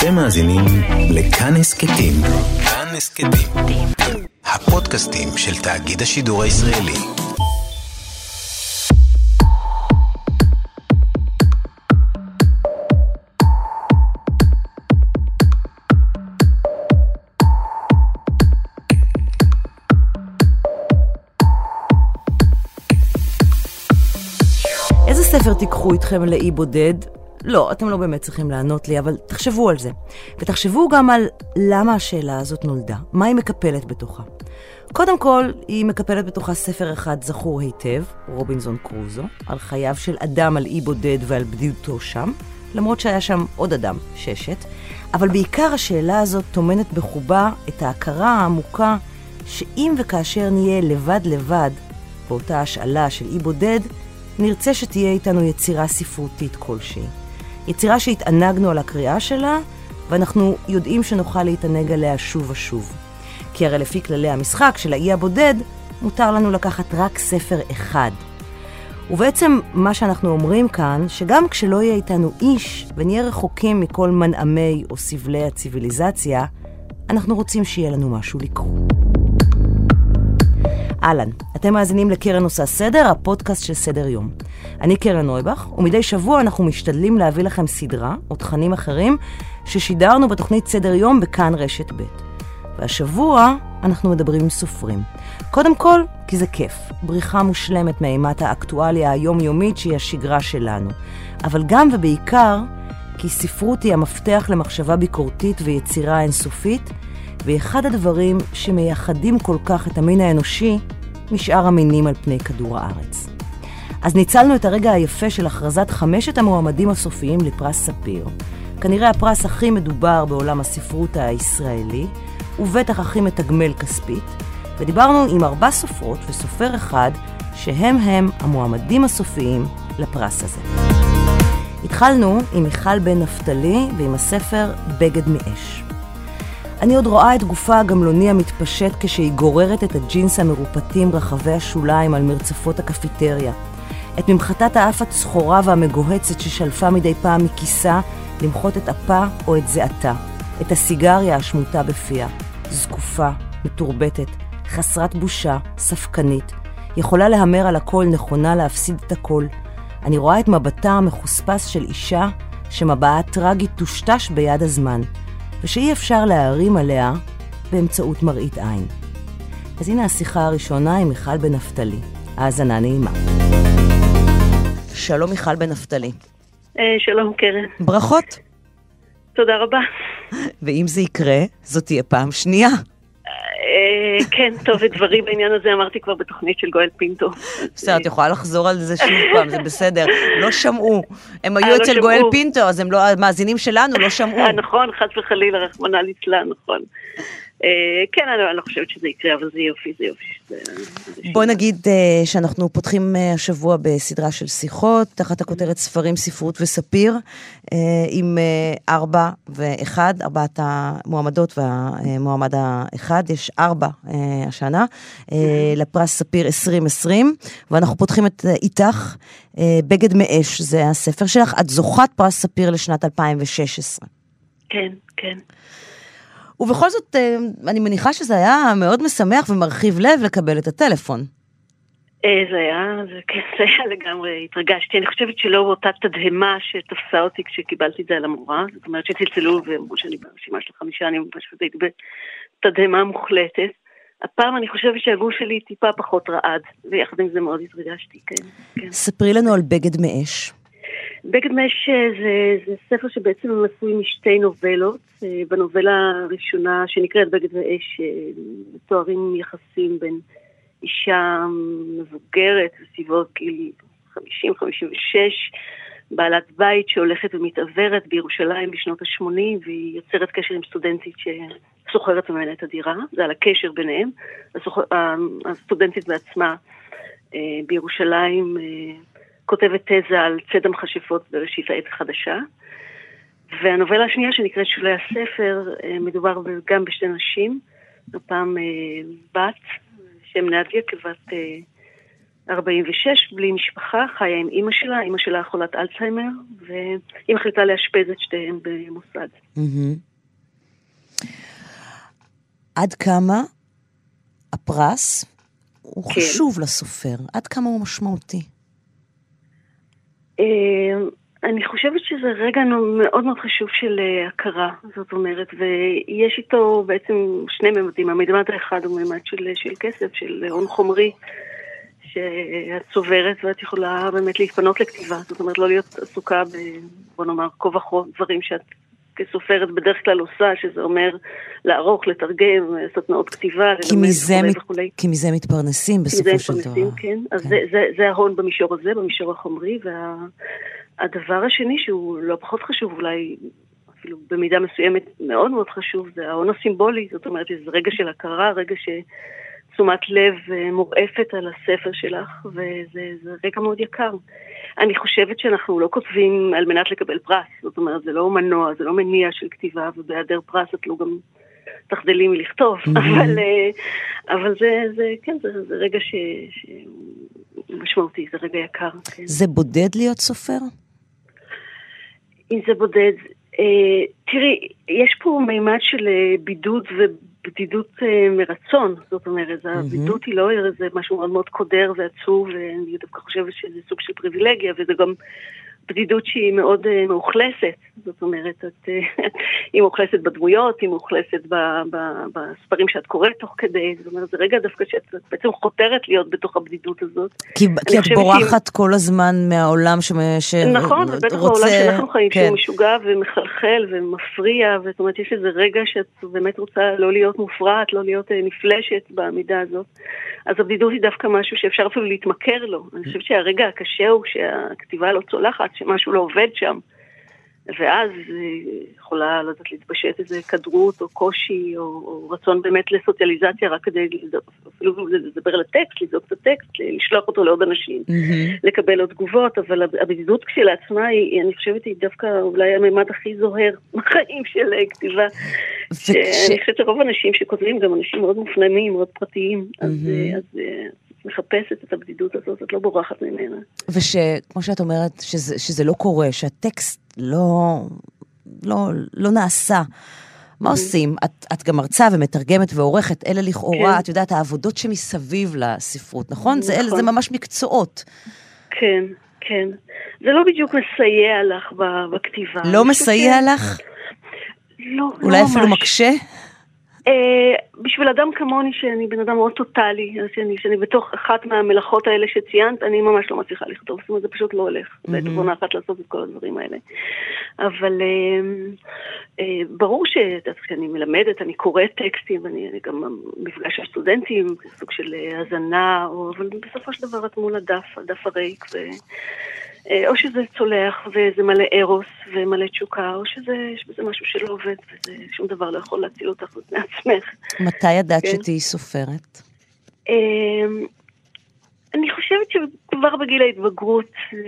אתם מאזינים לכאן הסכתים. כאן הסכתים. הפודקאסטים של תאגיד השידור הישראלי. איזה ספר תיקחו איתכם לאי בודד? לא, אתם לא באמת צריכים לענות לי, אבל תחשבו על זה. ותחשבו גם על למה השאלה הזאת נולדה, מה היא מקפלת בתוכה. קודם כל, היא מקפלת בתוכה ספר אחד זכור היטב, רובינזון קרוזו, על חייו של אדם על אי בודד ועל בדידותו שם, למרות שהיה שם עוד אדם, ששת, אבל בעיקר השאלה הזאת טומנת בחובה את ההכרה העמוקה שאם וכאשר נהיה לבד לבד באותה השאלה של אי בודד, נרצה שתהיה איתנו יצירה ספרותית כלשהי. יצירה שהתענגנו על הקריאה שלה, ואנחנו יודעים שנוכל להתענג עליה שוב ושוב. כי הרי לפי כללי המשחק של האי הבודד, מותר לנו לקחת רק ספר אחד. ובעצם מה שאנחנו אומרים כאן, שגם כשלא יהיה איתנו איש, ונהיה רחוקים מכל מנעמי או סבלי הציוויליזציה, אנחנו רוצים שיהיה לנו משהו לקרוא. אהלן, אתם מאזינים לקרן עושה סדר, הפודקאסט של סדר יום. אני קרן נויבך, ומדי שבוע אנחנו משתדלים להביא לכם סדרה או תכנים אחרים ששידרנו בתוכנית סדר יום בכאן רשת ב'. והשבוע אנחנו מדברים עם סופרים. קודם כל, כי זה כיף, בריחה מושלמת מאימת האקטואליה היומיומית שהיא השגרה שלנו. אבל גם ובעיקר, כי ספרות היא המפתח למחשבה ביקורתית ויצירה אינסופית, והיא אחד הדברים שמייחדים כל כך את המין האנושי משאר המינים על פני כדור הארץ. אז ניצלנו את הרגע היפה של הכרזת חמשת המועמדים הסופיים לפרס ספיר. כנראה הפרס הכי מדובר בעולם הספרות הישראלי, ובטח הכי מתגמל כספית, ודיברנו עם ארבע סופרות וסופר אחד, שהם הם המועמדים הסופיים לפרס הזה. התחלנו עם מיכל בן נפתלי ועם הספר בגד מאש. אני עוד רואה את גופה הגמלוני המתפשט כשהיא גוררת את הג'ינס המרופטים רחבי השוליים על מרצפות הקפיטריה. את ממחטת האף הצחורה והמגוהצת ששלפה מדי פעם מכיסה למחות את אפה או את זיעתה. את הסיגריה השמוטה בפיה. זקופה, מתורבתת, חסרת בושה, ספקנית. יכולה להמר על הכל, נכונה להפסיד את הכל. אני רואה את מבטה המחוספס של אישה שמבעה טרגית טושטש ביד הזמן. ושאי אפשר להערים עליה באמצעות מראית עין. אז הנה השיחה הראשונה עם מיכל בן נפתלי. האזנה נעימה. שלום מיכל בן נפתלי. אה, שלום קרן. ברכות. תודה רבה. ואם זה יקרה, זאת תהיה פעם שנייה. אה, כן, טוב, את דברים בעניין הזה אמרתי כבר בתוכנית של גואל פינטו. בסדר, את יכולה לחזור על זה שוב פעם, זה בסדר. לא שמעו. הם היו אה, לא אצל. גואל פינטו, אז הם לא, המאזינים שלנו לא שמעו. אה, נכון, חס וחלילה, רחמנא ליצלן, נכון. אה, כן, אני לא חושבת שזה יקרה, אבל זה יופי, זה יופי. בוא נגיד אה, שאנחנו פותחים אה, השבוע בסדרה של שיחות, תחת הכותרת ספרים, ספרות וספיר, עם ארבע ואחד, ארבעת המועמדות והמועמד האחד, יש ארבע השנה, לפרס ספיר 2020, ואנחנו פותחים את, איתך, בגד מאש, זה הספר שלך, את זוכת פרס ספיר לשנת 2016. כן, כן. ובכל זאת, אה, אני מניחה שזה היה מאוד משמח ומרחיב לב לקבל את הטלפון. אה, זה היה, זה כן, זה היה לגמרי, התרגשתי. אני חושבת שלא באותה תדהמה שתפסה אותי כשקיבלתי את זה על המורה. זאת אומרת שצלצלו ואמרו שאני ברשימה של חמישה, אני פשוט הייתי בתדהמה מוחלטת. הפעם אני חושבת שהגוף שלי טיפה פחות רעד, ויחד עם זה מאוד התרגשתי, כן, כן. ספרי לנו על בגד מאש. בגד מש אה, זה, זה ספר שבעצם עשוי משתי נובלות. אה, בנובלה הראשונה שנקראת בגד ואש, אה, מתוארים יחסים בין אישה מבוגרת בסביבות גיל 50-56, בעלת בית שהולכת ומתעוורת בירושלים בשנות ה-80 והיא יוצרת קשר עם סטודנטית שסוחרת ממנה את הדירה, זה על הקשר ביניהם. הסוח... הסטודנטית בעצמה בירושלים כותבת תזה על ציד המכשפות בראשית העת החדשה. והנובלה השנייה שנקראת שולי הספר, אה, מדובר גם בשתי נשים, הפעם אה, בת, שם נדיה כבת אה, 46, בלי משפחה, חיה עם אימא שלה, אימא שלה חולת אלצהיימר, והיא מחליטה לאשפז את שתיהם במוסד. עד כמה הפרס הוא כן. חשוב לסופר? עד כמה הוא משמעותי? אה, אני חושבת שזה רגע מאוד מאוד חשוב של אה, הכרה, זאת אומרת, ויש איתו בעצם שני ממדים. הממד האחד הוא ממד של, של כסף, של הון חומרי, שאת צוברת ואת יכולה באמת להתפנות לכתיבה. זאת אומרת, לא להיות עסוקה ב... בוא נאמר, כה וכה דברים שאת כסופרת בדרך כלל עושה, שזה אומר לערוך, לתרגם, סדנאות כתיבה, כי ללמד מזה, וכולי וכולי. כי מזה מתפרנסים כי בסופו של מתפרנסים, דבר. כן. אז כן. זה, זה, זה ההון במישור הזה, במישור החומרי, והדבר השני שהוא לא פחות חשוב, אולי אפילו במידה מסוימת מאוד מאוד חשוב, זה ההון הסימבולי, זאת אומרת, זה רגע של הכרה, רגע שתשומת לב אה, מורעפת על הספר שלך, וזה זה רגע מאוד יקר. אני חושבת שאנחנו לא כותבים על מנת לקבל פרס, זאת אומרת, זה לא מנוע, זה לא מניע של כתיבה, ובהיעדר פרס את לא גם תחדלי מלכתוב, אבל, אה, אבל זה, זה, כן, זה, זה רגע ש, שהוא משמעותי, זה רגע יקר, כן. זה בודד להיות סופר? אם זה בודד, אה, תראי, יש פה מימד של אה, בידוד ובדידות אה, מרצון, זאת אומרת, הבידות היא לא איזה משהו מאוד מאוד קודר ועצוב, ואני דווקא חושבת שזה סוג של פריבילגיה, וזה גם בדידות שהיא מאוד אה, מאוכלסת, זאת אומרת, את, אה, היא מאוכלסת בדמויות, היא מאוכלסת ב, ב, בספרים שאת קוראת תוך כדי, זאת אומרת, זה רגע דווקא שאת את בעצם חותרת להיות בתוך הבדידות הזאת. כי, כי את בורחת כל הזמן מהעולם ש... ש... נכון, ובטח רוצה- בעולם שאנחנו חיים, כן. שהוא משוגע ומחלחל ומפריע, זאת אומרת, יש איזה רגע שאת באמת רוצה לא להיות מופרעת, לא להיות אה, נפלשת בעמידה הזאת. אז הבדידות היא דווקא משהו שאפשר אפילו להתמכר לו. אני חושבת שהרגע הקשה הוא שהכתיבה לא צולחת, שמשהו לא עובד שם. ואז יכולה, לא יודעת, להתפשט איזה כדרות או קושי או, או רצון באמת לסוציאליזציה רק כדי אפילו לדבר על הטקסט, לבדוק את הטקסט, לשלוח אותו לעוד אנשים. מהמם. לקבל עוד תגובות, אבל הב- הבדידות כשלעצמה היא, אני חושבת, היא דווקא אולי הממד הכי זוהר בחיים של כתיבה. וכש- שאני חושבת שרוב האנשים שכותבים, גם אנשים מאוד מופנמים, מאוד פרטיים, אז, מהמם. אה, אז אה, מחפשת את הבדידות הזאת, את לא בורחת ממנה. ושכמו שאת אומרת, שזה, שזה לא קורה, שהטקסט לא, לא, לא נעשה. מה עושים? את, את גם מרצה ומתרגמת ועורכת, אלה לכאורה, כן. את יודעת, העבודות שמסביב לספרות, נכון? זה, אלה, נכון. זה ממש מקצועות. כן, כן. זה לא בדיוק מסייע לך בכתיבה. לא מסייע לך? לא, אולי לא אפילו ממש. מקשה? אה, בשביל אדם כמוני, שאני בן אדם מאוד טוטאלי, שאני, שאני בתוך אחת מהמלאכות האלה שציינת, אני ממש לא מצליחה לכתוב, זאת אומרת, זה פשוט לא הולך. זה תבונה אחת לעשות את כל הדברים האלה. אבל אה, אה, ברור שכשאני מלמדת, אני קוראת טקסטים, אני, אני גם מפגש עם סטודנטים, סוג של אה, האזנה, אבל בסופו של דבר את מול הדף, הדף הריק, ו... אה, או שזה צולח וזה מלא ארוס ומלא תשוקה, או שזה, יש בזה משהו שלא עובד, ושום דבר לא יכול להציל אותך בפני עצמך. מתי ידעת כן. שתהיי סופרת? אמ, אני חושבת שכבר בגיל ההתבגרות אה,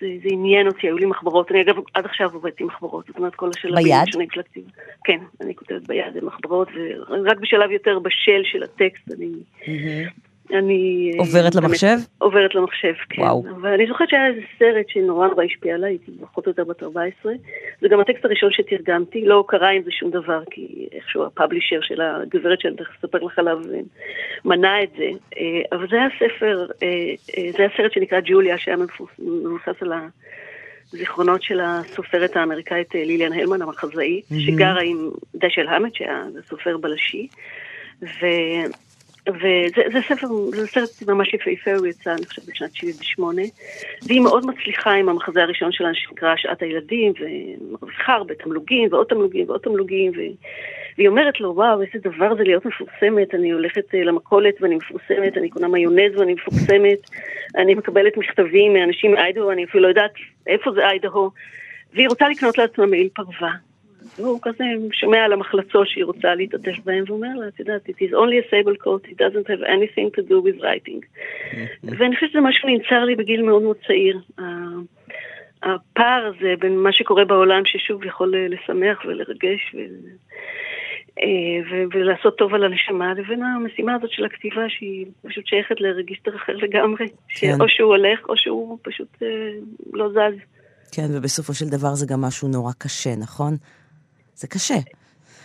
זה, זה עניין אותי, היו לי מחברות, אני אגב עד עכשיו עובדת עם מחברות, זאת אומרת כל השלבים ביד? של הכתיבה. כן, אני כותבת ביד עם מחברות, ורק בשלב יותר בשל של הטקסט אני... אני... עוברת למחשב? עוברת למחשב, כן. וואו. אבל אני זוכרת שהיה איזה סרט שנורא נורא השפיע עליי, הייתי פחות או יותר בת 14. זה גם הטקסט הראשון שתרגמתי, לא קרה עם זה שום דבר, כי איכשהו הפאבלישר של הגברת שאני תכף אספר לך עליו אה, מנע את זה. אה, אבל זה היה ספר, אה, זה היה סרט שנקרא ג'וליה, שהיה מבוס- מבוסס על הזיכרונות של הסופרת האמריקאית ליליאן הלמן, המחזאית, שגרה עם דשל המט, שהיה סופר בלשי. ו... וזה זה ספר, זה סרט ממש יפהפה, הוא יצא, אני חושבת, בשנת 78, והיא מאוד מצליחה עם המחזה הראשון שלה, שנקרא שעת הילדים, ומרוויחה הרבה תמלוגים, ועוד תמלוגים, ועוד תמלוגים, ו... והיא אומרת לו, וואו, איזה דבר זה להיות מפורסמת, אני הולכת אה, למכולת ואני מפורסמת, אני קונה מיונז ואני מפורסמת, אני מקבלת מכתבים מאנשים מאיידהו, אני אפילו לא יודעת איפה זה איידהו, והיא רוצה לקנות לעצמה מעיל פרווה. והוא כזה שומע על המחלצות שהיא רוצה להתעטף בהן, ואומר לה, את יודעת, it is only a sable coat, it doesn't have anything to do with writing. ואני חושבת שזה משהו ננצר לי בגיל מאוד מאוד צעיר. הפער הזה בין מה שקורה בעולם, ששוב יכול אה, לשמח ולרגש. ו... אה, ולעשות טוב על הנשמה, לבין המשימה הזאת של הכתיבה שהיא פשוט שייכת לרגיסטר אחר לגמרי. כן. או שהוא הולך או שהוא פשוט אה, לא זז. כן, ובסופו של דבר זה גם משהו נורא קשה, נכון? זה קשה.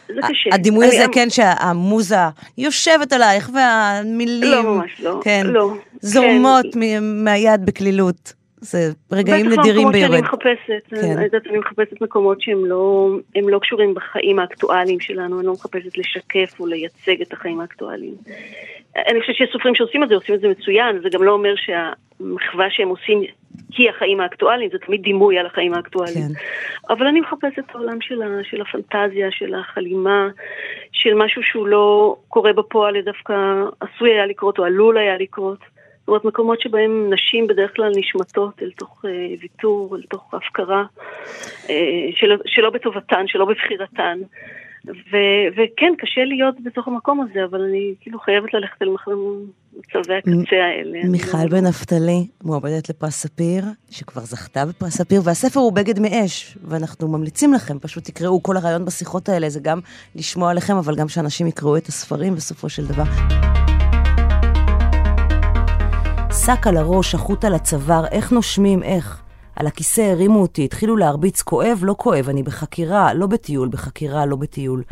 זה קשה. הדימוי הזה, כן, שהמוזה יושבת עלייך והמילים... לא, ממש לא. כן, לא. זורמות כן. מהיד בקלילות. זה רגעים נדירים בירד. בטח המקומות שאני מחפשת. כן. אני מחפשת מקומות שהם לא, לא קשורים בחיים האקטואליים שלנו, אני לא מחפשת לשקף או לייצג את החיים האקטואליים. אני חושבת שיש סופרים שעושים את זה, עושים את זה מצוין, זה גם לא אומר שהמחווה שהם עושים היא החיים האקטואליים, זה תמיד דימוי על החיים האקטואליים. כן. אבל אני מחפשת את העולם של, של הפנטזיה, של החלימה, של משהו שהוא לא קורה בפועל, דווקא עשוי היה לקרות או עלול היה לקרות. זאת אומרת, מקומות שבהם נשים בדרך כלל נשמטות אל תוך אה, ויתור, אל תוך הפקרה, אה, שלא, שלא בטובתן, שלא בבחירתן. ו- וכן, קשה להיות בתוך המקום הזה, אבל אני כאילו חייבת ללכת אל מצבי הקצה האלה. מיכל לא- בן נפתלי, מועמדת לפרס ספיר, שכבר זכתה בפרס ספיר, והספר הוא בגד מאש, ואנחנו ממליצים לכם, פשוט תקראו כל הרעיון בשיחות האלה, זה גם לשמוע עליכם, אבל גם שאנשים יקראו את הספרים בסופו של דבר. שק על הראש, החוט על הצוואר, איך נושמים, איך? על הכיסא הרימו אותי, התחילו להרביץ, כואב, לא כואב, אני בחקירה, לא בטיול, בחקירה, לא בטיול.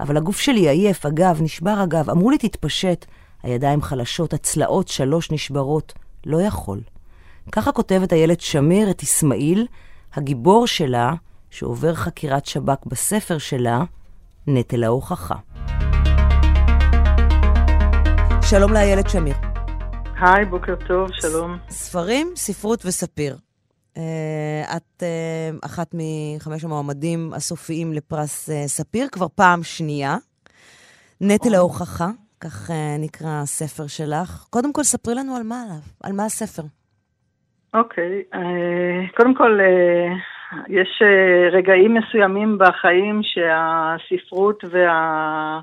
אבל הגוף שלי עייף, הגב, נשבר הגב, אמרו לי תתפשט. הידיים חלשות, הצלעות שלוש נשברות. לא יכול. ככה כותבת איילת שמיר את אסמאעיל, הגיבור שלה, שעובר חקירת שב"כ בספר שלה, נטל ההוכחה. שלום לאיילת שמיר. היי, בוקר טוב, שלום. ספרים, ספרות וספיר. Uh, את uh, אחת מחמש המועמדים הסופיים לפרס uh, ספיר, כבר פעם שנייה. נטל ההוכחה, כך uh, נקרא הספר שלך. קודם כל, ספרי לנו על מה עליו, על מה הספר. אוקיי, okay, uh, קודם כל, uh, יש uh, רגעים מסוימים בחיים שהספרות וה...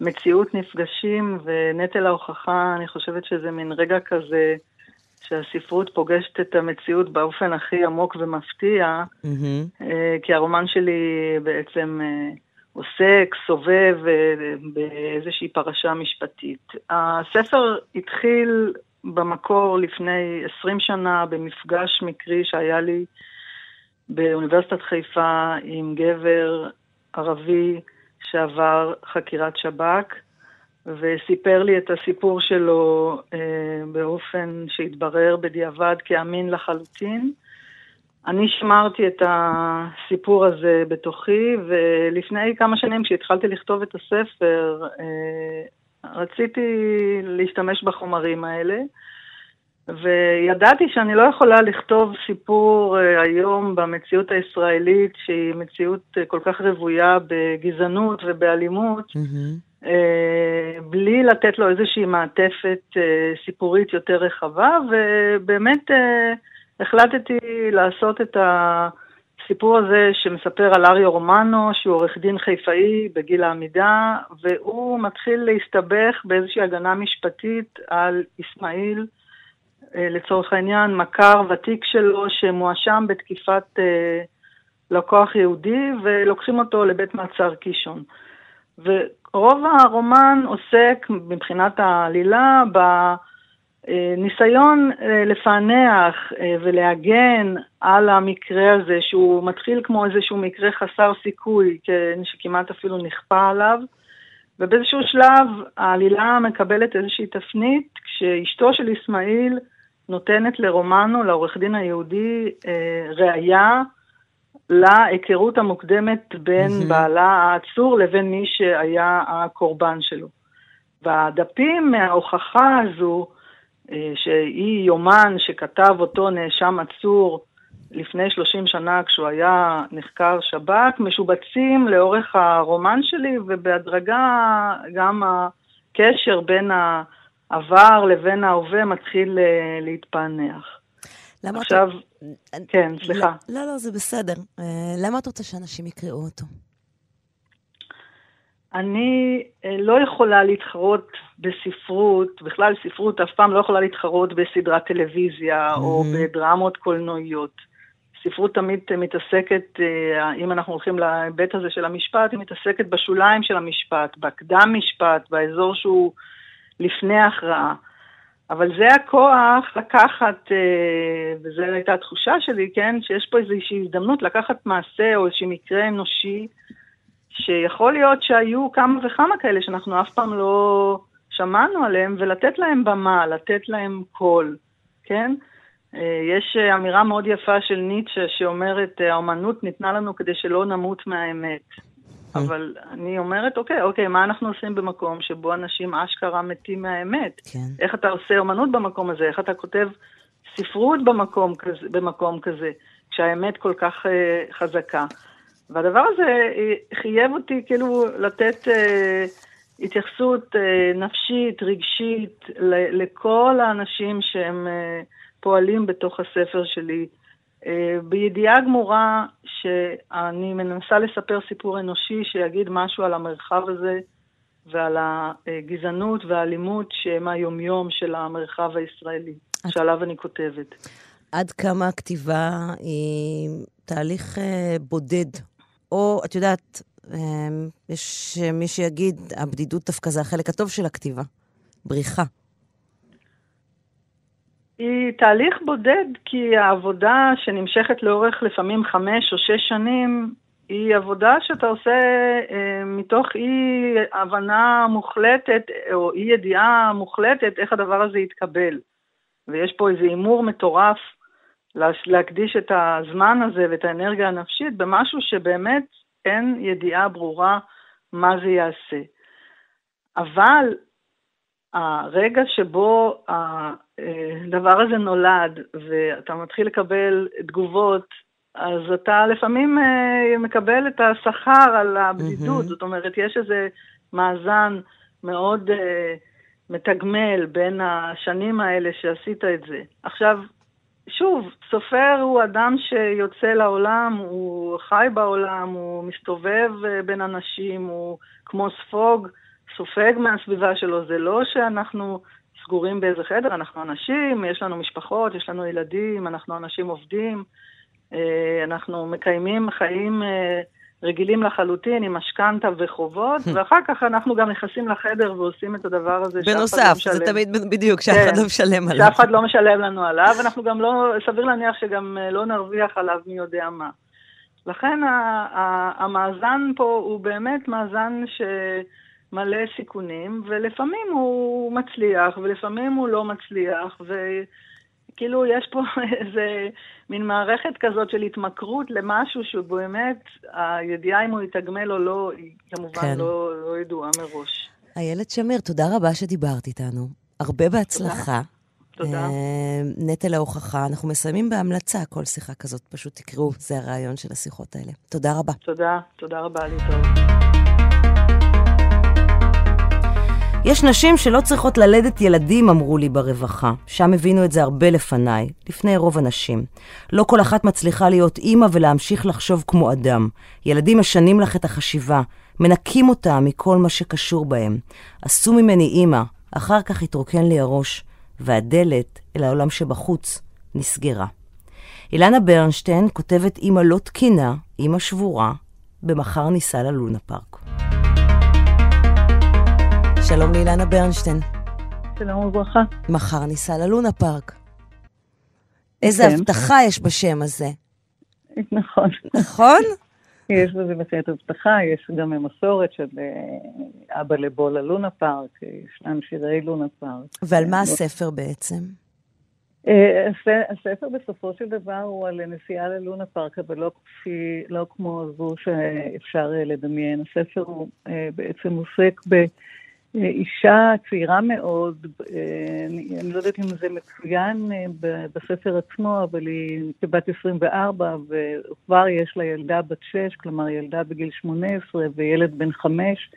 מציאות נפגשים ונטל ההוכחה, אני חושבת שזה מין רגע כזה שהספרות פוגשת את המציאות באופן הכי עמוק ומפתיע, mm-hmm. כי הרומן שלי בעצם אה, עוסק, סובב אה, באיזושהי פרשה משפטית. הספר התחיל במקור לפני 20 שנה במפגש מקרי שהיה לי באוניברסיטת חיפה עם גבר ערבי, שעבר חקירת שב"כ, וסיפר לי את הסיפור שלו אה, באופן שהתברר בדיעבד כאמין לחלוטין. אני שמרתי את הסיפור הזה בתוכי, ולפני כמה שנים כשהתחלתי לכתוב את הספר, אה, רציתי להשתמש בחומרים האלה. וידעתי שאני לא יכולה לכתוב סיפור uh, היום במציאות הישראלית, שהיא מציאות uh, כל כך רוויה בגזענות ובאלימות, mm-hmm. בלי לתת לו איזושהי מעטפת uh, סיפורית יותר רחבה, ובאמת uh, החלטתי לעשות את הסיפור הזה שמספר על אריו רומנו, שהוא עורך דין חיפאי בגיל העמידה, והוא מתחיל להסתבך באיזושהי הגנה משפטית על אסמאעיל, אה, לצורך העניין, מכר ותיק שלו שמואשם בתקיפת אה, לקוח יהודי ולוקחים אותו לבית מעצר קישון. ורוב הרומן עוסק מבחינת העלילה בניסיון אה, לפענח ולהגן על המקרה הזה, שהוא מתחיל כמו איזשהו מקרה חסר סיכוי, שכמעט אפילו נכפה עליו. ובאיזשהו שלב העלילה מקבלת איזושהי תפנית, כשאשתו של אסמאעיל נותנת לרומנו, לעורך דין היהודי, אה, ראייה להיכרות המוקדמת בין mm-hmm. בעלה העצור לבין מי שהיה הקורבן שלו. והדפים מההוכחה הזו, אה, שהיא יומן שכתב אותו נאשם עצור לפני 30 שנה כשהוא היה נחקר שב"כ, משובצים לאורך הרומן שלי, ובהדרגה גם הקשר בין. העבר לבין ההווה מתחיל uh, להתפענח. למה עכשיו, אתה... כן, סליחה. לא, לא, זה בסדר. Uh, למה את רוצה שאנשים יקראו אותו? אני uh, לא יכולה להתחרות בספרות, בכלל ספרות אף פעם לא יכולה להתחרות בסדרת טלוויזיה mm-hmm. או בדרמות קולנועיות. ספרות תמיד מתעסקת, אה, אם אנחנו הולכים להיבט הזה של המשפט, היא מתעסקת בשוליים של המשפט, בקדם משפט, באזור שהוא לפני ההכרעה. אבל זה הכוח לקחת, אה, וזו הייתה התחושה שלי, כן, שיש פה איזושהי הזדמנות לקחת מעשה או איזשהו מקרה אנושי, שיכול להיות שהיו כמה וכמה כאלה שאנחנו אף פעם לא שמענו עליהם, ולתת להם במה, לתת להם קול, כן? אה, יש אמירה מאוד יפה של ניטשה שאומרת, האומנות ניתנה לנו כדי שלא נמות מהאמת. כן. אבל אני אומרת, אוקיי, אוקיי, מה אנחנו עושים במקום שבו אנשים אשכרה מתים מהאמת? כן. איך אתה עושה אומנות במקום הזה? איך אתה כותב ספרות במקום כזה, במקום כזה כשהאמת כל כך uh, חזקה? והדבר הזה אה, חייב אותי כאילו לתת uh, התייחסות uh, נפשית, רגשית, ל- לכל האנשים שהם uh, פועלים בתוך הספר שלי. אה, בידיעה גמורה שאני מנסה לספר סיפור אנושי שיגיד משהו על המרחב הזה ועל הגזענות והאלימות שהם היומיום של המרחב הישראלי, את... שעליו אני כותבת. עד כמה הכתיבה היא תהליך אה, בודד, או, את יודעת, אה, יש מי שיגיד, הבדידות דווקא זה החלק הטוב של הכתיבה, בריחה. היא תהליך בודד, כי העבודה שנמשכת לאורך לפעמים חמש או שש שנים, היא עבודה שאתה עושה אה, מתוך אי הבנה מוחלטת, או אי ידיעה מוחלטת איך הדבר הזה יתקבל. ויש פה איזה הימור מטורף להקדיש את הזמן הזה ואת האנרגיה הנפשית במשהו שבאמת אין ידיעה ברורה מה זה יעשה. אבל הרגע שבו הדבר הזה נולד ואתה מתחיל לקבל תגובות, אז אתה לפעמים אה, מקבל את השכר על הבדידות, mm-hmm. זאת אומרת, יש איזה מאזן מאוד אה, מתגמל בין השנים האלה שעשית את זה. עכשיו, שוב, סופר הוא אדם שיוצא לעולם, הוא חי בעולם, הוא מסתובב אה, בין אנשים, הוא כמו ספוג. סופג מהסביבה שלו, זה לא שאנחנו סגורים באיזה חדר, אנחנו אנשים, יש לנו משפחות, יש לנו ילדים, אנחנו אנשים עובדים, אה, אנחנו מקיימים חיים אה, רגילים לחלוטין עם משכנתה וחובות, ואחר כך אנחנו גם נכנסים לחדר ועושים את הדבר הזה שאף אחד לא משלם. בנוסף, זה תמיד בדיוק, שאף אחד לא כן, משלם עליו. שאף אחד לא משלם לנו עליו, אנחנו גם לא, סביר להניח שגם אה, לא נרוויח עליו מי יודע מה. לכן המאזן פה הוא באמת מאזן ש... מלא סיכונים, ולפעמים הוא מצליח, ולפעמים הוא לא מצליח, וכאילו יש פה איזה מין מערכת כזאת של התמכרות למשהו שהוא באמת, הידיעה אם הוא יתגמל או לא, היא כמובן כן. לא, לא ידועה מראש. איילת שמיר, תודה רבה שדיברת איתנו. הרבה בהצלחה. תודה. תודה. נטל ההוכחה. אנחנו מסיימים בהמלצה כל שיחה כזאת, פשוט תקראו, זה הרעיון של השיחות האלה. תודה רבה. תודה, תודה רבה, ליטוב. יש נשים שלא צריכות ללדת ילדים, אמרו לי ברווחה. שם הבינו את זה הרבה לפניי, לפני רוב הנשים. לא כל אחת מצליחה להיות אימא ולהמשיך לחשוב כמו אדם. ילדים משנים לך את החשיבה, מנקים אותה מכל מה שקשור בהם. עשו ממני אימא, אחר כך התרוקן לי הראש, והדלת אל העולם שבחוץ נסגרה. אילנה ברנשטיין כותבת אימא לא תקינה, אימא שבורה, במחר ניסע ללונה פארק. שלום לאילנה ברנשטיין. שלום וברכה. מחר ניסע ללונה פארק. איזה כן. הבטחה יש בשם הזה. נכון. נכון? יש בזה בהחלט הבטחה, יש גם מסורת של אה, אבא לבוא ללונה פארק, ישנם שירי לונה פארק. ועל מה הספר בעצם? אה, הספר בסופו של דבר הוא על נסיעה ללונה פארק, אבל לא, כפי, לא כמו זו שאפשר אה, לדמיין. הספר הוא בעצם עוסק ב... אישה צעירה מאוד, אה, אני לא יודעת אם זה מצוין אה, בספר עצמו, אבל היא כבת 24 וכבר יש לה ילדה בת 6, כלומר ילדה בגיל 18 וילד בן 5,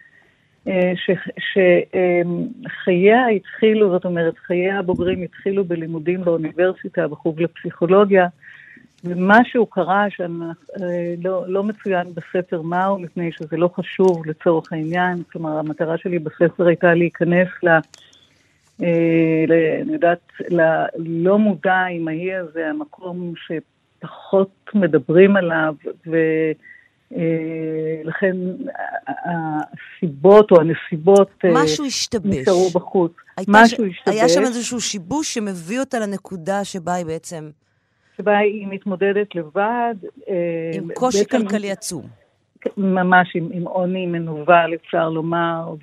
אה, שחייה התחילו, זאת אומרת, חיי הבוגרים התחילו בלימודים באוניברסיטה, בחוג לפסיכולוגיה. ומשהו קרה שלא לא מצוין בספר מהו, מפני שזה לא חשוב לצורך העניין, כלומר המטרה שלי בספר הייתה להיכנס ל... אה, אני יודעת, ללא מודע עם האי הזה, המקום ש... פחות מדברים עליו, ולכן הסיבות או הנסיבות משהו השתבש. נשארו בחוץ. משהו ש... השתבש. היה שם איזשהו שיבוש שמביא אותה לנקודה שבה היא בעצם... שבה היא מתמודדת לבד. עם קושי כלכלי עצום. ממש עם, עם עוני מנוול, אפשר לומר,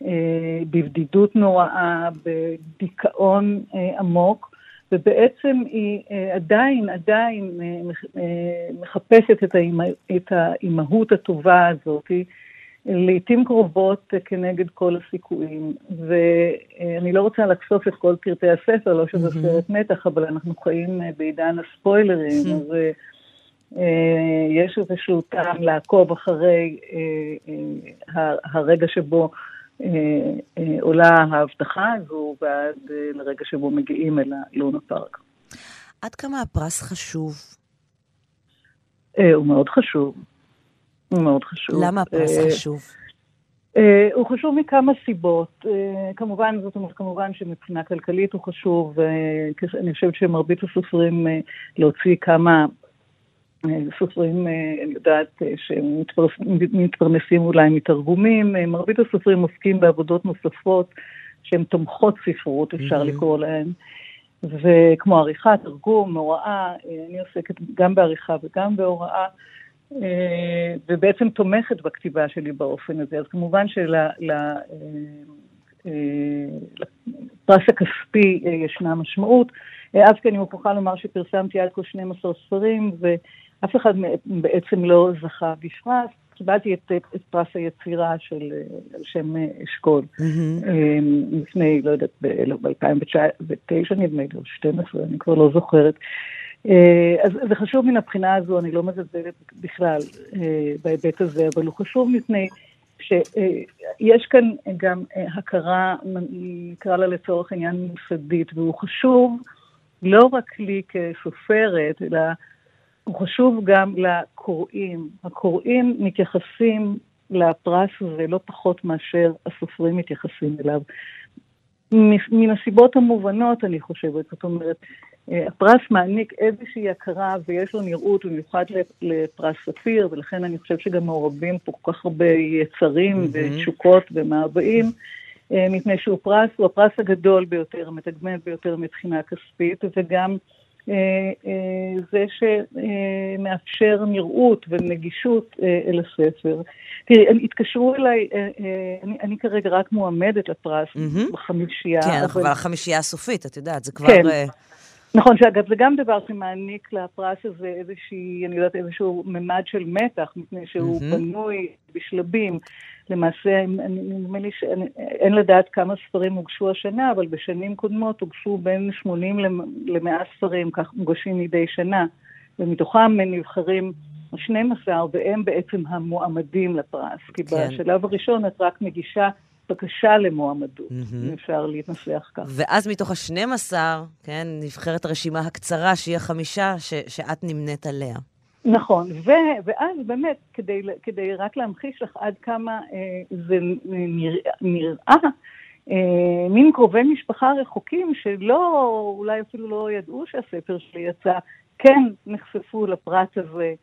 ובבדידות נוראה, בדיכאון עמוק. ובעצם היא עדיין, עדיין מחפשת את, האימה, את האימהות הטובה הזאת, לעיתים קרובות כנגד כל הסיכויים. ואני לא רוצה לחשוף את כל פרטי הספר, לא שזה סרט מתח, אבל אנחנו חיים בעידן הספוילרים, אז יש איזשהו טעם לעקוב אחרי הרגע שבו עולה ההבטחה הזו ועד לרגע שבו מגיעים אל הלונה פארק. עד כמה הפרס חשוב? הוא מאוד חשוב. הוא מאוד חשוב. למה הפרס חשוב? הוא חשוב מכמה סיבות. כמובן, זאת אומרת, כמובן שמבחינה כלכלית הוא חשוב, אני חושבת שמרבית הסופרים להוציא כמה סופרים, אני יודעת, שמתפרנסים אולי מתרגומים, מרבית הסופרים עוסקים בעבודות נוספות שהן תומכות ספרות, אפשר לקרוא להן, וכמו עריכה, תרגום, הוראה, אני עוסקת גם בעריכה וגם בהוראה, ובעצם תומכת בכתיבה שלי באופן הזה. אז כמובן שלפרס הכספי ישנה משמעות. אז כי אני מוכרחה לומר שפרסמתי עד כה 12 ספרים, ואף אחד בעצם לא זכה בפרס. קיבלתי את, את פרס היצירה של על שם אשכול, mm-hmm. לפני, לא יודעת, ב-2009 נדמה לי, או 12, אני כבר לא זוכרת. אז זה חשוב מן הבחינה הזו, אני לא מזלזלת בכלל בהיבט הזה, אבל הוא חשוב מפני שיש כאן גם הכרה, נקרא לה לצורך העניין מוסדית, והוא חשוב לא רק לי כסופרת, אלא הוא חשוב גם לקוראים. הקוראים מתייחסים לפרס הזה לא פחות מאשר הסופרים מתייחסים אליו. מן הסיבות המובנות, אני חושבת, זאת אומרת, הפרס מעניק איזושהי הכרה ויש לו נראות במיוחד לפרס ספיר, ולכן אני חושבת שגם מעורבים פה כל כך הרבה יצרים mm-hmm. ותשוקות ומאוויים, מפני שהוא פרס, הוא הפרס הגדול ביותר, המתגמל ביותר מבחינה כספית, וגם זה שמאפשר נראות ונגישות אל הספר. תראי, התקשרו אליי, אני, אני כרגע רק מועמדת לפרס mm-hmm. בחמישייה. כן, אנחנו אבל... החמישייה הסופית, את יודעת, זה כבר... כן. נכון, שאגב, זה גם דבר שמעניק לפרס הזה איזושהי, אני יודעת, איזשהו ממד של מתח, מפני שהוא mm-hmm. בנוי בשלבים. למעשה, נדמה לי שאין לדעת כמה ספרים הוגשו השנה, אבל בשנים קודמות הוגשו בין 80 ל-100 ספרים, כך מוגשים מדי שנה, ומתוכם נבחרים 12, והם בעצם המועמדים לפרס. כי כן. בשלב הראשון את רק מגישה בקשה למועמדות, mm-hmm. אם אפשר להתנסח כך. ואז מתוך ה-12, כן, נבחרת הרשימה הקצרה, שהיא החמישה, ש- שאת נמנית עליה. נכון, ו- ואז באמת, כדי, כדי רק להמחיש לך עד כמה אה, זה נראה, נראה אה, מין קרובי משפחה רחוקים, שלא, אולי אפילו לא ידעו שהספר שלי יצא, כן נחשפו לפרט הזה.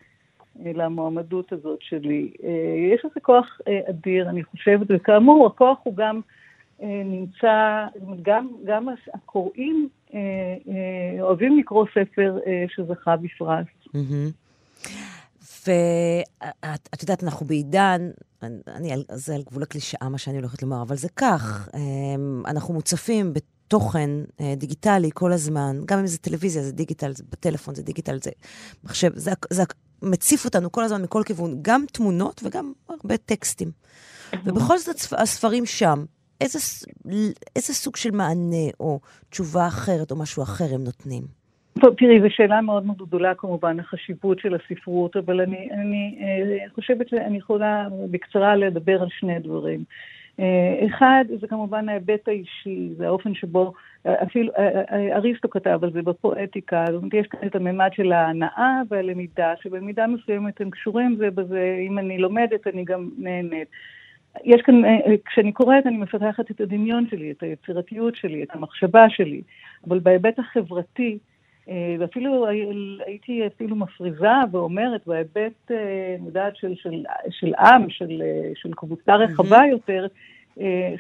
למועמדות הזאת שלי. אה, יש לזה כוח אה, אדיר, אני חושבת, וכאמור, הכוח הוא גם אה, נמצא, גם, גם הקוראים אוהבים לקרוא ספר שזכה בפרס. ואת יודעת, אנחנו בעידן, אני, זה על גבול הקלישאה מה שאני הולכת לומר, אבל זה כך, אנחנו מוצפים בתוכן דיגיטלי כל הזמן, גם אם זה טלוויזיה, זה דיגיטל, זה בטלפון, זה דיגיטל, זה מחשב, זה, זה מציף אותנו כל הזמן מכל כיוון, גם תמונות וגם הרבה טקסטים. ובכל זאת הספרים שם, איזה, איזה סוג של מענה או תשובה אחרת או משהו אחר הם נותנים? טוב, תראי, זו שאלה מאוד מאוד גדולה כמובן, החשיבות של הספרות, אבל אני, אני אה, חושבת שאני יכולה בקצרה לדבר על שני דברים. אה, אחד, זה כמובן ההיבט האישי, זה האופן שבו, אפילו אריסטו כתב על זה בפואטיקה, זאת אומרת, יש כאן את הממד של ההנאה והלמידה, שבמידה מסוימת הם קשורים זה בזה, אם אני לומדת אני גם נהנית. יש כאן, אה, כשאני קוראת אני מפתחת את הדמיון שלי, את היצירתיות שלי, את המחשבה שלי, אבל בהיבט החברתי, אה, ואפילו הייתי אפילו מפריזה ואומרת בהיבט, יודעת, של, של, של עם, של, של קבוצה רחבה יותר,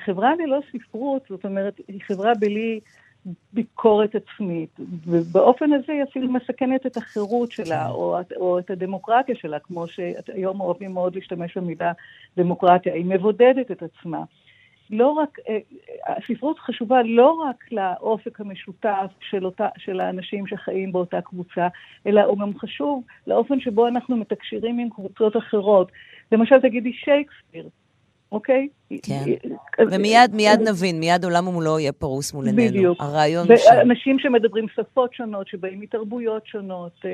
חברה ללא ספרות, זאת אומרת, היא חברה בלי ביקורת עצמית, ובאופן הזה היא אפילו מסכנת את החירות שלה, כן. או, או את הדמוקרטיה שלה, כמו שהיום אוהבים מאוד להשתמש במילה דמוקרטיה, היא מבודדת את עצמה. לא רק, אה, הספרות חשובה לא רק לאופק המשותף של, אותה, של האנשים שחיים באותה קבוצה, אלא הוא גם חשוב לאופן שבו אנחנו מתקשרים עם קבוצות אחרות. למשל, תגידי שייקספיר, אוקיי? כן. ומיד, מיד נבין, מיד עולם ומולו יהיה פרוס מול עינינו. בדיוק. הרעיון ש... אנשים שמדברים שפות שונות, שבאים מתרבויות שונות. אה,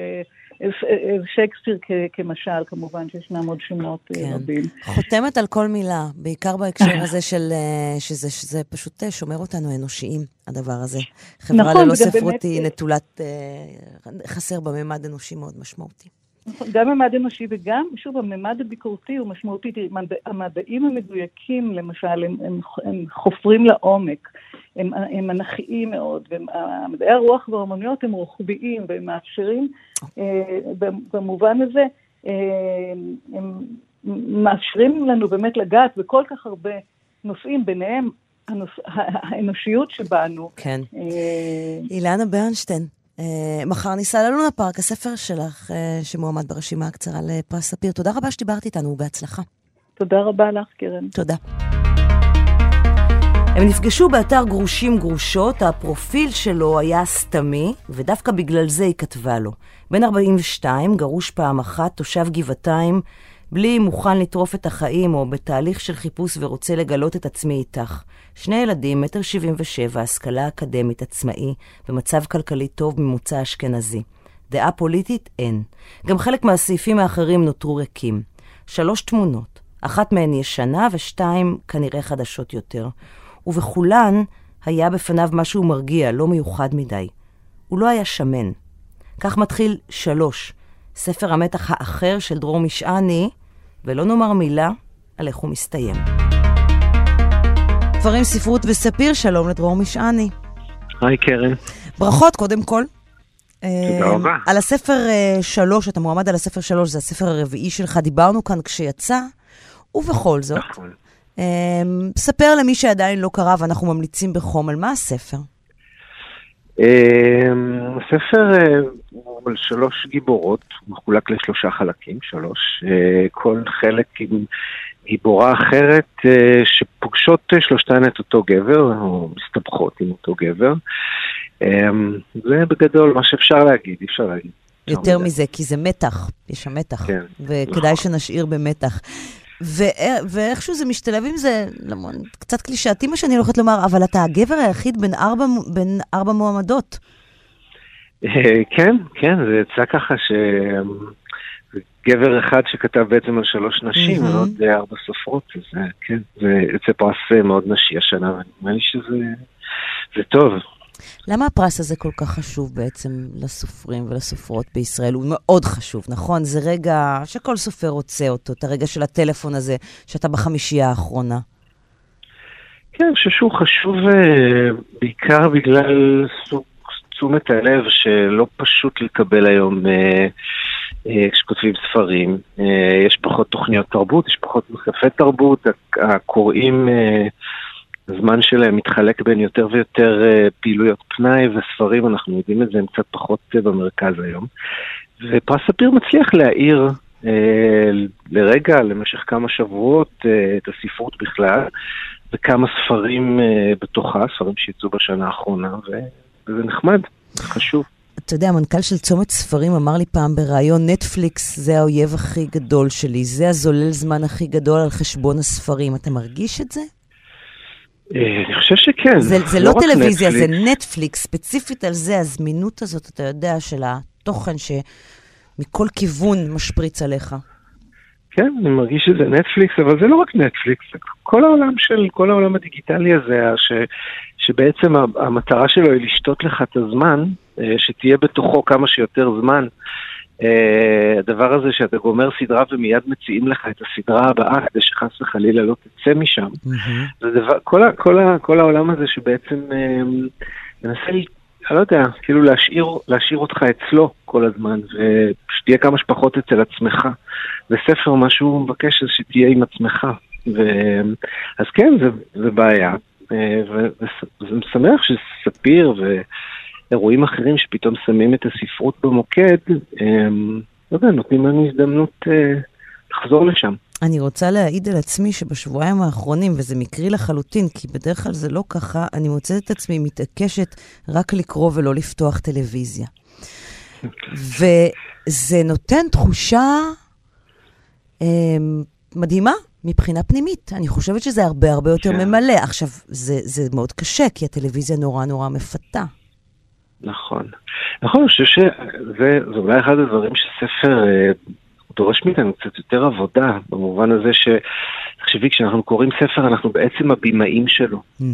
אה, אה, שייקספיר כמשל, כמובן שישנם עוד שמות כן. רבים. חותמת על כל מילה, בעיקר בהקשר הזה של, שזה, שזה פשוט שומר אותנו אנושיים, הדבר הזה. חברה נכון, ללא ספרות באמת... היא נטולת, חסר בממד אנושי מאוד משמעותי. נכון, גם ממד אנושי וגם, שוב, הממד הביקורתי הוא משמעותי. המדעים המדויקים, למשל, הם, הם, הם חופרים לעומק, הם, הם אנכיים מאוד, ומדעי הרוח והאומנויות הם רוחביים, והם מאפשרים, אה, במובן הזה, אה, הם מאפשרים לנו באמת לגעת בכל כך הרבה נושאים, ביניהם הנוש... האנושיות שבנו. כן. אה... אילנה ברנשטיין, מחר ניסע ללונה פארק, הספר שלך, uh, שמועמד ברשימה הקצרה לפרס ספיר. תודה רבה שדיברת איתנו, ובהצלחה. תודה רבה לך, קרן. תודה. הם נפגשו באתר גרושים גרושות, הפרופיל שלו היה סתמי, ודווקא בגלל זה היא כתבה לו. בן 42, גרוש פעם אחת, תושב גבעתיים, בלי מוכן לטרוף את החיים או בתהליך של חיפוש ורוצה לגלות את עצמי איתך. שני ילדים, מטר שבעים ושבע, השכלה אקדמית, עצמאי, במצב כלכלי טוב ממוצא אשכנזי. דעה פוליטית? אין. גם חלק מהסעיפים האחרים נותרו ריקים. שלוש תמונות, אחת מהן ישנה ושתיים כנראה חדשות יותר. ובכולן היה בפניו משהו מרגיע, לא מיוחד מדי. הוא לא היה שמן. כך מתחיל שלוש, ספר המתח האחר של דרור משעני, ולא נאמר מילה על איך הוא מסתיים. דברים, ספרות וספיר, שלום לדרור משעני. היי קרן. ברכות קודם כל. תודה אה, רבה. על הספר אה, שלוש, אתה מועמד על הספר שלוש, זה הספר הרביעי שלך, דיברנו כאן כשיצא, ובכל זאת. נכון. אה, ספר למי שעדיין לא קרא, ואנחנו ממליצים בחום, על מה הספר? הספר על שלוש גיבורות, מחולק לשלושה חלקים, שלוש. כל חלק עם גיבורה אחרת אה, שפוגשות אה, שלושתן את אותו גבר, או מסתבכות עם אותו גבר. זה בגדול מה שאפשר להגיד, אי אפשר להגיד. יותר מזה, כי זה מתח, יש שם מתח, כן, וכדאי נכון. שנשאיר במתח. ואיכשהו זה משתלב עם זה, קצת קלישאתי מה שאני הולכת לומר, אבל אתה הגבר היחיד בין ארבע, בין ארבע מועמדות. אה, כן, כן, זה יצא ככה ש... גבר אחד שכתב בעצם על שלוש נשים, mm-hmm. ועוד ארבע סופרות, אז כן, זה יוצא פרס מאוד נשי השנה, ונדמה לי שזה טוב. למה הפרס הזה כל כך חשוב בעצם לסופרים ולסופרות בישראל? הוא מאוד חשוב, נכון? זה רגע שכל סופר רוצה אותו, את הרגע של הטלפון הזה, שאתה בחמישייה האחרונה. כן, אני חושב שהוא חשוב בעיקר בגלל סוג תשומת הלב שלא פשוט לקבל היום uh, אה, כשכותבים ספרים. אה, יש פחות תוכניות תרבות, יש פחות מחשפי תרבות, הקוראים, אה, הזמן שלהם מתחלק בין יותר ויותר פעילויות פנאי וספרים, אנחנו יודעים את זה, הם קצת פחות במרכז היום. ופרס ספיר מצליח להאיר לרגע, למשך כמה שבועות, את הספרות בכלל, וכמה ספרים בתוכה, ספרים שיצאו בשנה האחרונה, וזה נחמד, זה חשוב. אתה יודע, המנכ"ל של צומת ספרים אמר לי פעם בריאיון, נטפליקס זה האויב הכי גדול שלי, זה הזולל זמן הכי גדול על חשבון הספרים. אתה מרגיש את זה? אה, אני חושב שכן. זה, זה לא, לא טלוויזיה, נטפליקס. זה נטפליקס, ספציפית על זה, הזמינות הזאת, אתה יודע, של התוכן שמכל כיוון משפריץ עליך. כן, אני מרגיש שזה נטפליקס, אבל זה לא רק נטפליקס, זה כל העולם של, כל העולם הדיגיטלי הזה, ש, שבעצם המטרה שלו היא לשתות לך את הזמן, אה, שתהיה בתוכו כמה שיותר זמן. אה, הדבר הזה שאתה גומר סדרה ומיד מציעים לך את הסדרה הבאה כדי שחס וחלילה לא תצא משם. Mm-hmm. זה דבר, כל, כל, כל העולם הזה שבעצם אה, מנסה אני לא יודע, כאילו להשאיר, להשאיר אותך אצלו כל הזמן, ושתהיה כמה שפחות אצל עצמך. וספר, מה שהוא מבקש זה שתהיה עם עצמך. ו... אז כן, זה, זה בעיה. אה, וזה משמח שספיר ואירועים אחרים שפתאום שמים את הספרות במוקד, הם, לא יודע, נותנים לנו הזדמנות אה, לחזור לשם. אני רוצה להעיד על עצמי שבשבועיים האחרונים, וזה מקרי לחלוטין, כי בדרך כלל זה לא ככה, אני מוצאת את עצמי מתעקשת רק לקרוא ולא לפתוח טלוויזיה. וזה נותן תחושה אה, מדהימה מבחינה פנימית. אני חושבת שזה הרבה הרבה יותר כן. ממלא. עכשיו, זה, זה מאוד קשה, כי הטלוויזיה נורא נורא מפתה. נכון. נכון, אני חושב שזה אולי אחד הדברים שספר אה, דורש מאיתנו קצת יותר עבודה, במובן הזה ש... תחשבי, כשאנחנו קוראים ספר, אנחנו בעצם הבמאים שלו. Mm-hmm.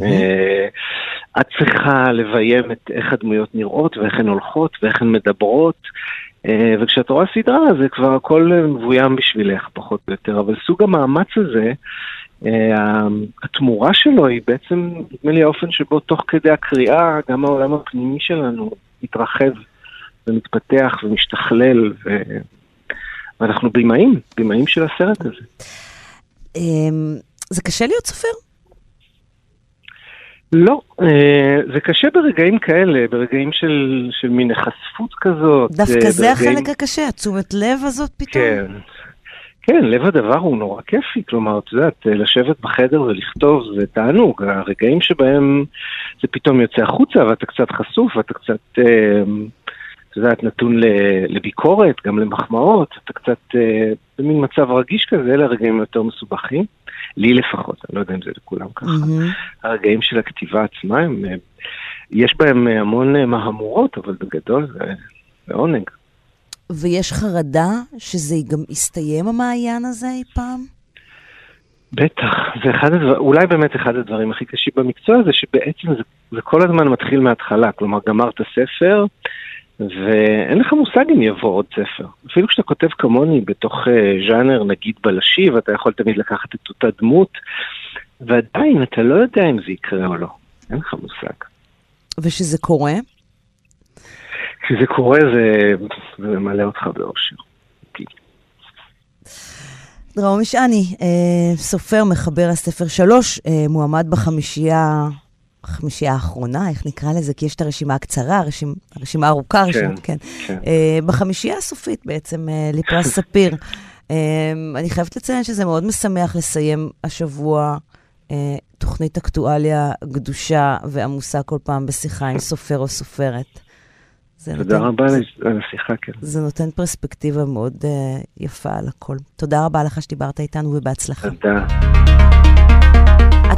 את צריכה לביים את איך הדמויות נראות, ואיך הן הולכות, ואיך הן מדברות. אה, וכשאת רואה סדרה זה כבר הכל מבוים בשבילך, פחות או יותר, אבל סוג המאמץ הזה, אה, התמורה שלו היא בעצם, נדמה לי האופן שבו תוך כדי הקריאה, גם העולם הפנימי שלנו מתרחב ומתפתח ומשתכלל, ו... ואנחנו בימאים, בימאים של הסרט הזה. אמ, זה קשה להיות סופר? לא, אה, זה קשה ברגעים כאלה, ברגעים של, של מין היחשפות כזאת. דווקא ברגעים... זה החלק הקשה, התשומת לב הזאת פתאום? כן. כן, לב הדבר הוא נורא כיפי, כלומר, את יודעת, לשבת בחדר ולכתוב זה תענוג, הרגעים שבהם זה פתאום יוצא החוצה ואתה קצת חשוף ואתה קצת, אה, את יודעת, נתון לביקורת, גם למחמאות, אתה קצת אה, במין מצב רגיש כזה, אלה הרגעים יותר מסובכים. לי לפחות, אני לא יודע אם זה לכולם ככה. Mm-hmm. הרגעים של הכתיבה עצמה, הם, אה, יש בהם אה, המון אה, מהמורות, אבל בגדול זה, זה עונג. ויש חרדה שזה גם יסתיים המעיין הזה אי פעם? בטח, זה אחד הדבר, אולי באמת אחד הדברים הכי קשים במקצוע הזה, שבעצם זה, זה כל הזמן מתחיל מההתחלה, כלומר גמרת ספר, ואין לך מושג אם יבוא עוד ספר. אפילו כשאתה כותב כמוני בתוך uh, ז'אנר נגיד בלשי, ואתה יכול תמיד לקחת את אותה דמות, ועדיין אתה לא יודע אם זה יקרה או לא. אין לך מושג. ושזה קורה? כשזה קורה זה, זה ממלא אותך באושר. דרור משעני, אה, סופר, מחבר הספר שלוש, אה, מועמד בחמישייה החמישייה האחרונה, איך נקרא לזה? כי יש את הרשימה הקצרה, הרשימה, הרשימה הארוכה, כן, כן. כן. Uh, בחמישייה הסופית בעצם, uh, לפרס ספיר. Uh, אני חייבת לציין שזה מאוד משמח לסיים השבוע uh, תוכנית אקטואליה גדושה ועמוסה כל פעם בשיחה עם סופר או סופרת. תודה נותן, רבה על השיחה, כן. זה נותן פרספקטיבה מאוד uh, יפה על הכל. תודה רבה לך שדיברת איתנו ובהצלחה. תודה.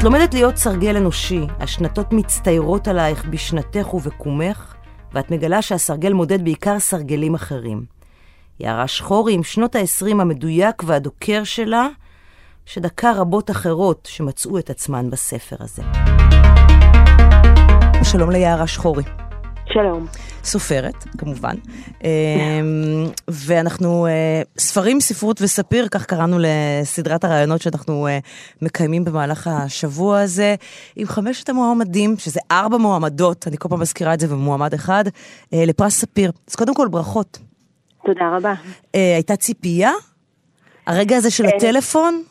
לומדת להיות סרגל אנושי, השנתות מצטיירות עלייך בשנתך ובקומך, ואת מגלה שהסרגל מודד בעיקר סרגלים אחרים. יערה שחורי עם שנות ה-20 המדויק והדוקר שלה, שדקה רבות אחרות שמצאו את עצמן בספר הזה. שלום ליערה שחורי. שלום. סופרת, כמובן. אמ, ואנחנו, אה, ספרים, ספרות וספיר, כך קראנו לסדרת הרעיונות שאנחנו אה, מקיימים במהלך השבוע הזה, עם חמשת המועמדים, שזה ארבע מועמדות, אני כל פעם מזכירה את זה, ומועמד אחד, אה, לפרס ספיר. אז קודם כל, ברכות. תודה רבה. הייתה ציפייה? הרגע הזה של הטלפון?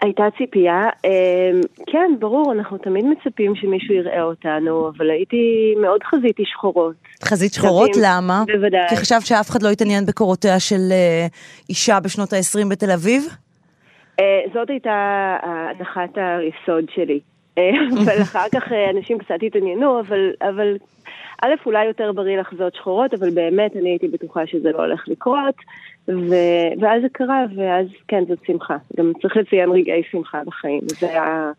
הייתה ציפייה, אמ, כן, ברור, אנחנו תמיד מצפים שמישהו יראה אותנו, אבל הייתי, מאוד חזיתי שחורות. חזית שחורות? למה? בוודאי. כי חשבת שאף אחד לא התעניין בקורותיה של אה, אישה בשנות ה-20 בתל אביב? אה, זאת הייתה הנחת היסוד שלי. אה, אבל אחר כך אנשים קצת התעניינו, אבל, אבל א', אולי יותר בריא לחזות שחורות, אבל באמת אני הייתי בטוחה שזה לא הולך לקרות. ו... ואז זה קרה, ואז כן, זאת שמחה. גם צריך לציין רגעי שמחה בחיים. זה היה...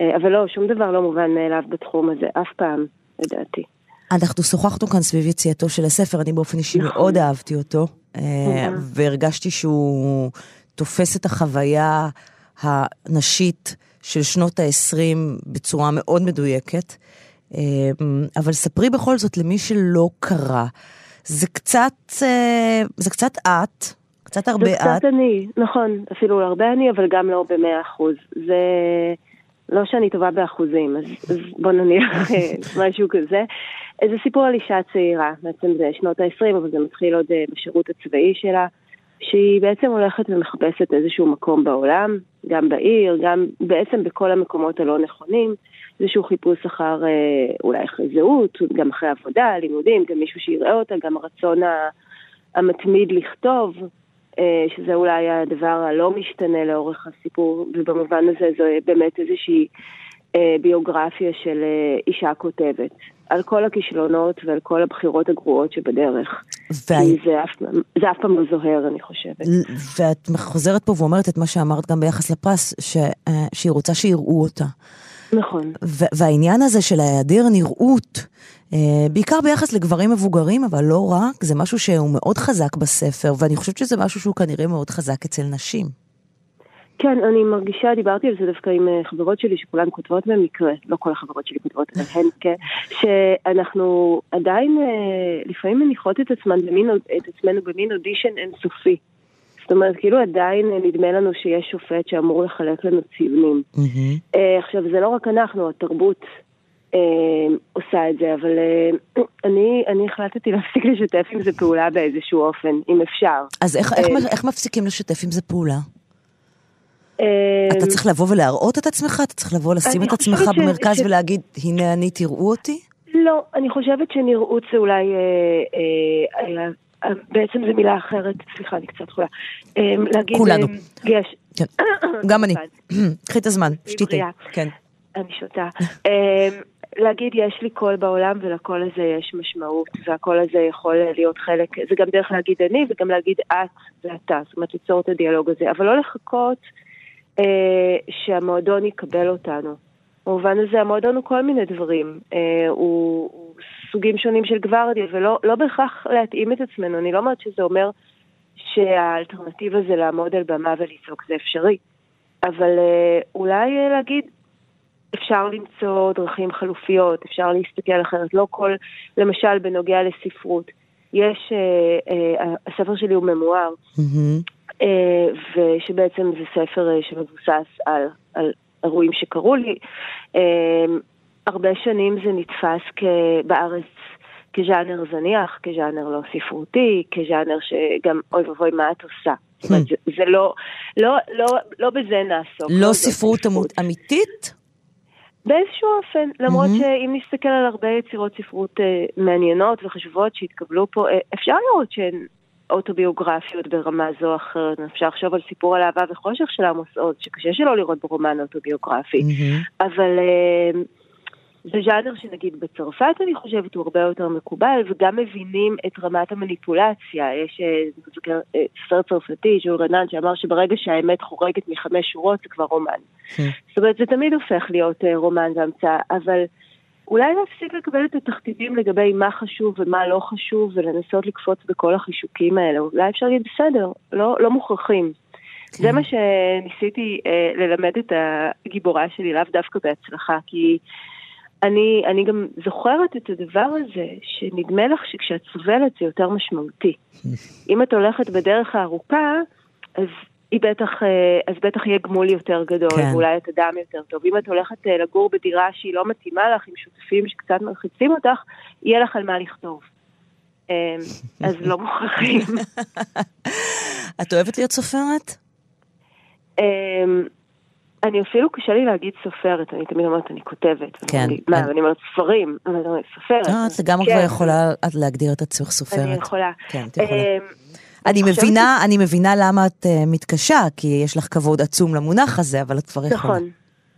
אה, אבל לא, שום דבר לא מובן מאליו בתחום הזה, אף פעם, לדעתי. אנחנו שוחחנו כאן סביב יציאתו של הספר, אני באופן אישי נכון. מאוד אהבתי אותו, אה, והרגשתי שהוא תופס את החוויה הנשית של שנות ה-20 בצורה מאוד מדויקת. אה, אבל ספרי בכל זאת למי שלא קרא, זה קצת, אה, זה קצת את, קצת הרבה את. זה קצת אני, נכון, אפילו הרבה אני, אבל גם לא במאה אחוז. זה, לא שאני טובה באחוזים, אז, אז בוא נניח אה, משהו כזה. זה סיפור על אישה צעירה, בעצם זה שנות ה-20, אבל זה מתחיל עוד אה, בשירות הצבאי שלה, שהיא בעצם הולכת ומחפשת איזשהו מקום בעולם, גם בעיר, גם בעצם בכל המקומות הלא נכונים, איזשהו חיפוש אחר אה, אולי אחרי זהות, גם אחרי עבודה, לימודים, גם מישהו שיראה אותה, גם הרצון המתמיד לכתוב. אה, שזה אולי הדבר הלא משתנה לאורך הסיפור, ובמובן הזה זו באמת איזושהי אה, ביוגרפיה של אישה כותבת. על כל הכישלונות ועל כל הבחירות הגרועות שבדרך. וה... זה, אף, זה אף פעם לא זוהר, אני חושבת. ואת חוזרת פה ואומרת את מה שאמרת גם ביחס לפרס, ש, שהיא רוצה שיראו אותה. נכון. והעניין הזה של ההיעדר נראות, אה, בעיקר ביחס לגברים מבוגרים, אבל לא רק, זה משהו שהוא מאוד חזק בספר, ואני חושבת שזה משהו שהוא כנראה מאוד חזק אצל נשים. כן, אני מרגישה, דיברתי על זה דווקא עם אה, חברות שלי שכולן כותבות במקרה, לא כל החברות שלי כותבות, אבל הן כן, שאנחנו עדיין אה, לפעמים מניחות את, עצמנו במין אודישן אינסופי. זאת אומרת, כאילו עדיין נדמה לנו שיש שופט שאמור לחלק לנו ציונים. Mm-hmm. עכשיו, זה לא רק אנחנו, התרבות אה, עושה את זה, אבל אה, אני, אני החלטתי להפסיק לשתף עם זה פעולה באיזשהו אופן, אם אפשר. אז איך, איך, איך מפסיקים לשתף עם זה פעולה? אתה צריך לבוא ולהראות את עצמך? אתה צריך לבוא לשים את עצמך. במרכז. ולהגיד, הנה אני, תראו אותי? לא, אני חושבת שנראות זה אולי אה, אה, בעצם זו מילה אחרת, סליחה, אני קצת חולה. אמ, להגיד... כולנו. אמ, יש. כן. גם אני. קחי את הזמן, שתיתי. כן. אני שותה. אמ, להגיד יש לי קול בעולם ולקול הזה יש משמעות, והקול הזה יכול להיות חלק, זה גם דרך להגיד אני וגם להגיד את ואתה, זאת אומרת ליצור את הדיאלוג הזה, אבל לא לחכות אה, שהמועדון יקבל אותנו. במובן הזה המועדון הוא כל מיני דברים, אה, הוא, הוא סוגים שונים של גוורדיה, ולא לא בהכרח להתאים את עצמנו. אני לא אומרת שזה אומר שהאלטרנטיבה זה לעמוד על במה ולצעוק, זה אפשרי. אבל אה, אולי אה, להגיד, אפשר למצוא דרכים חלופיות, אפשר להסתכל אחרת. לא כל, למשל, בנוגע לספרות. יש, אה, אה, הספר שלי הוא ממואר, mm-hmm. אה, ושבעצם זה ספר אה, שמבוסס על, על אירועים שקרו לי. הרבה שנים זה נתפס בארץ כז'אנר זניח, כז'אנר לא ספרותי, כז'אנר שגם אוי ואבוי מה את עושה. זאת אומרת, hmm. זה, לא, לא, לא, לא בזה נעסוק. לא, לא ספרות אמיתית? באיזשהו אופן, למרות mm-hmm. שאם נסתכל על הרבה יצירות ספרות אה, מעניינות וחשובות שהתקבלו פה, אה, אפשר לראות שהן אוטוביוגרפיות ברמה זו או אחרת. אפשר לחשוב על סיפור על אהבה וחושך של עמוס עוז, שקשה שלא לראות ברומן אוטוביוגרפי. Mm-hmm. אבל אה, זה ז'אנר שנגיד בצרפת אני חושבת הוא הרבה יותר מקובל, וגם מבינים את רמת המניפולציה. יש אה, אה, סופר צרפתי, ז'ול רנן, שאמר שברגע שהאמת חורגת מחמש שורות זה כבר רומן. Mm-hmm. זאת אומרת, זה תמיד הופך להיות רומן והמצאה, אבל... אולי להפסיק לקבל את התכתיבים לגבי מה חשוב ומה לא חשוב ולנסות לקפוץ בכל החישוקים האלה. אולי אפשר להגיד בסדר, לא, לא מוכרחים. כן. זה מה שניסיתי אה, ללמד את הגיבורה שלי, לאו דווקא בהצלחה, כי אני, אני גם זוכרת את הדבר הזה, שנדמה לך שכשאת סובלת זה יותר משמעותי. אם את הולכת בדרך הארוכה, אז היא בטח, אה, אז בטח יהיה גמול יותר גדול, כן. ואולי את אדם יותר טוב. אם את הולכת אה, לגור בדירה שהיא לא מתאימה לך, עם שותפים שקצת מלחיצים אותך, יהיה לך על מה לכתוב. אמ, אז לא מוכרחים. את אוהבת להיות סופרת? אני אפילו קשה לי להגיד סופרת, אני תמיד אומרת, אני כותבת. כן. מה, אני אומרת ספרים, אני אומרת סופרת. לא, את לגמרי כבר כן. יכולה להגדיר את עצמך סופרת. אני יכולה. כן, את יכולה. אמ, אני מבינה, אני מבינה למה את אה, מתקשה, כי יש לך כבוד עצום למונח הזה, אבל את כבר יכולה. נכון.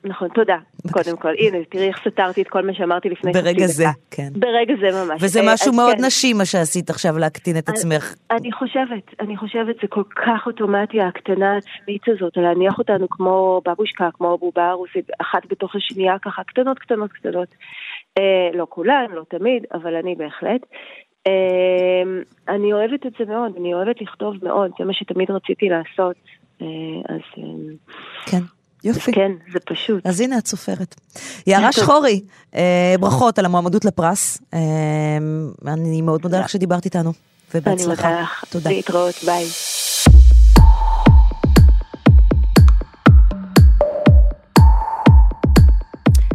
נכון, תודה, קודם כל. הנה, תראי איך סתרתי את כל מה שאמרתי לפני חצי דקה. ברגע זה, כן. ברגע זה ממש. וזה אה, משהו מאוד כן. נשי, מה שעשית עכשיו, להקטין את עצמך. אני חושבת, אני חושבת, זה כל כך אוטומטי, הקטנה העצמית הזאת, להניח אותנו כמו בבושקה, כמו בובה רוסית, אחת בתוך השנייה, ככה, קטנות, קטנות, קטנות. אה, לא כולן, לא תמיד, אבל אני בהחלט. אמ, אני אוהבת את זה מאוד, אני אוהבת לכתוב מאוד, זה מה שתמיד רציתי לעשות. אה, אז... אמ, כן. יופי. כן, זה פשוט. אז הנה את סופרת. יערה שחורי, אה, ברכות על המועמדות לפרס. אה, אני מאוד מודה לך שדיברת איתנו, ובהצלחה. אני מודה לך. תודה. להתראות, ביי.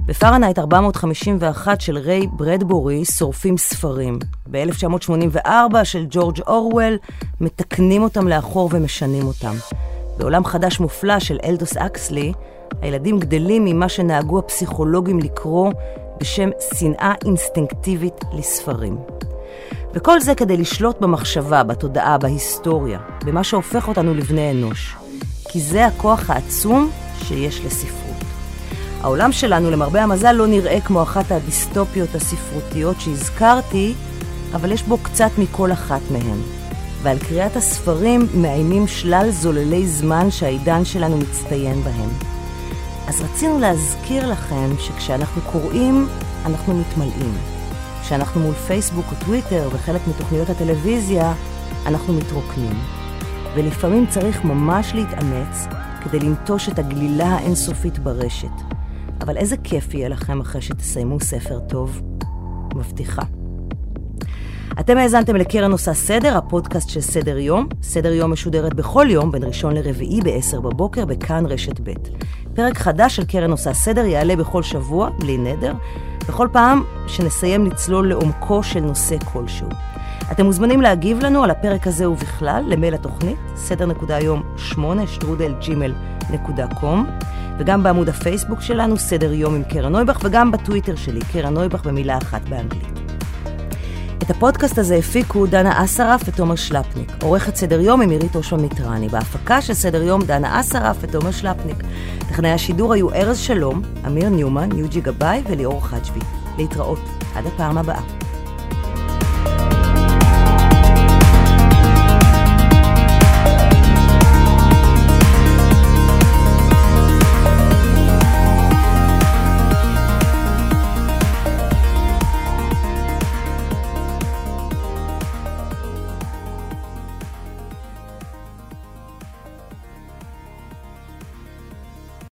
בפרנהייט 451 של ריי ברדבורי שורפים ספרים. ב-1984 של ג'ורג' אורוול מתקנים אותם לאחור ומשנים אותם. בעולם חדש מופלא של אלדוס האקסלי, הילדים גדלים ממה שנהגו הפסיכולוגים לקרוא בשם שנאה אינסטינקטיבית לספרים. וכל זה כדי לשלוט במחשבה, בתודעה, בהיסטוריה, במה שהופך אותנו לבני אנוש. כי זה הכוח העצום שיש לספרות. העולם שלנו, למרבה המזל, לא נראה כמו אחת הדיסטופיות הספרותיות שהזכרתי, אבל יש בו קצת מכל אחת מהן. ועל קריאת הספרים מאיימים שלל זוללי זמן שהעידן שלנו מצטיין בהם. אז רצינו להזכיר לכם שכשאנחנו קוראים, אנחנו מתמלאים. כשאנחנו מול פייסבוק או טוויטר וחלק מתוכניות הטלוויזיה, אנחנו מתרוקנים. ולפעמים צריך ממש להתאמץ כדי לנטוש את הגלילה האינסופית ברשת. אבל איזה כיף יהיה לכם אחרי שתסיימו ספר טוב. מבטיחה. אתם האזנתם לקרן עושה סדר, הפודקאסט של סדר יום. סדר יום משודרת בכל יום, בין ראשון לרביעי ב-10 בבוקר, בכאן רשת ב'. פרק חדש של קרן עושה סדר יעלה בכל שבוע, בלי נדר, בכל פעם שנסיים לצלול לעומקו של נושא כלשהו. אתם מוזמנים להגיב לנו על הפרק הזה ובכלל למייל התוכנית, סדר.יום 8 שטרודל ג'ימל נקודה קום, וגם בעמוד הפייסבוק שלנו, סדר יום עם קרן נויבך, וגם בטוויטר שלי, קרן נויבך במילה אחת באנגלית. את הפודקאסט הזה הפיקו דנה אסרף ותומר שלפניק. עורכת סדר יום עם עירית ראשון מיטרני. בהפקה של סדר יום דנה אסרף ותומר שלפניק. טכנאי השידור היו ארז שלום, אמיר ניומן, יוג'י גבאי וליאור חג'בי. להתראות. עד הפעם הבאה.